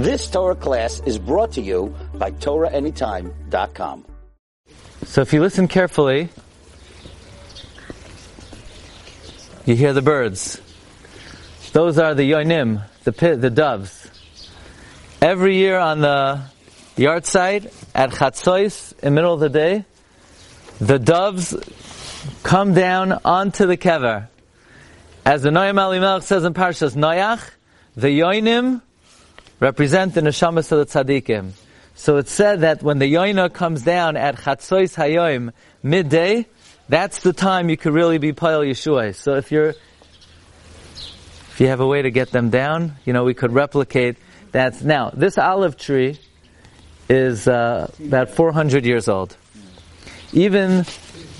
This Torah class is brought to you by TorahAnytime.com. So if you listen carefully, you hear the birds. Those are the yonim, the pit, the doves. Every year on the yahrzeit at Chatzos, in the middle of the day, the doves come down onto the kever. As the Noam Elimelech says in Parshas Noach, the yoinim represent the neshamas of the tzaddikim. So it's said that when the yoina comes down at Chatzos Hayoim midday, that's the time you could really be Payal Yeshua. So if you're, if you have a way to get them down, you know, we could replicate that. Now, this olive tree is uh, about 400 years old. Even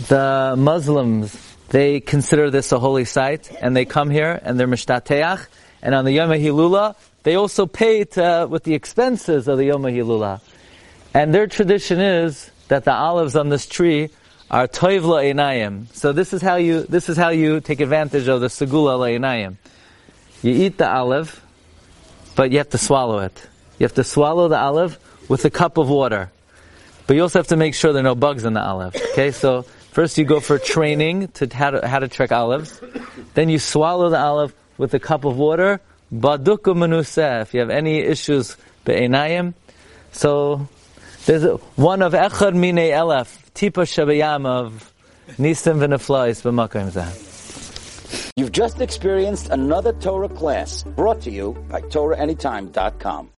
the Muslims, they consider this a holy site, and they come here and they're mishtateach, and on the Yom HaHilula, they also pay to, with the expenses of the Yom HaHilula. And their tradition is that the olives on this tree are toivla einayim. So this is how you this is how you take advantage of the segula leinayim. You eat the olive, but you have to swallow it. You have to swallow the olive with a cup of water. But you also have to make sure there are no bugs in the olive. Okay, so first you go for training to how to, how to trek olives. Then you swallow the olive with a cup of water. Baduk u'menuseh. If you have any issues be'enayim, so there's one of echad mine elef tipa shabayam of nisim v'neflais b'makom zeh. You've just experienced another Torah class brought to you by TorahAnytime.com.